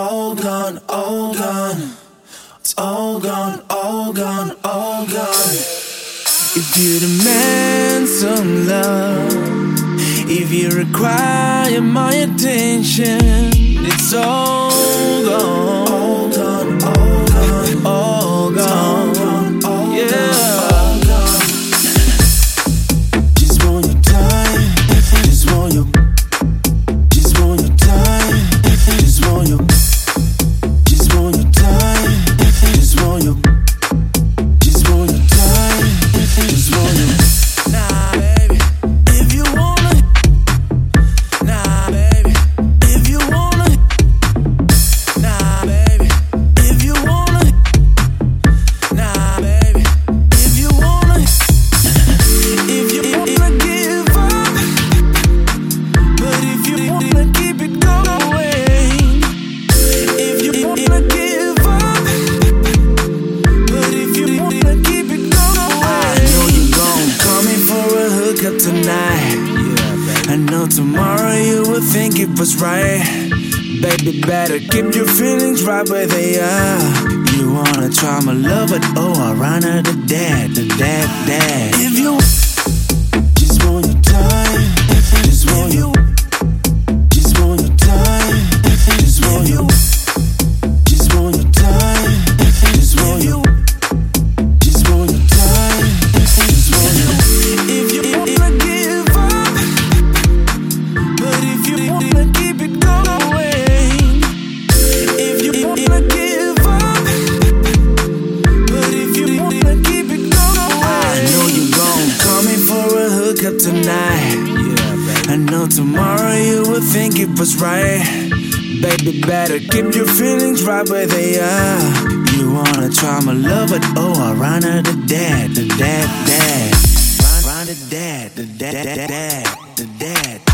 all gone, all gone. It's all gone, all gone, all gone. If you demand some love, if you require my attention, it's all I know tomorrow you will think it was right. Baby, better keep your feelings right where they are. You wanna try my love, but oh, I run out of the dad, dad. If you hookup tonight. I know tomorrow you will think it was right. Baby, better keep your feelings right where they are. You wanna try my love, but oh, I run out of dad, the dad, dad. Run, run the dad, the dad, dad, dad, the dad.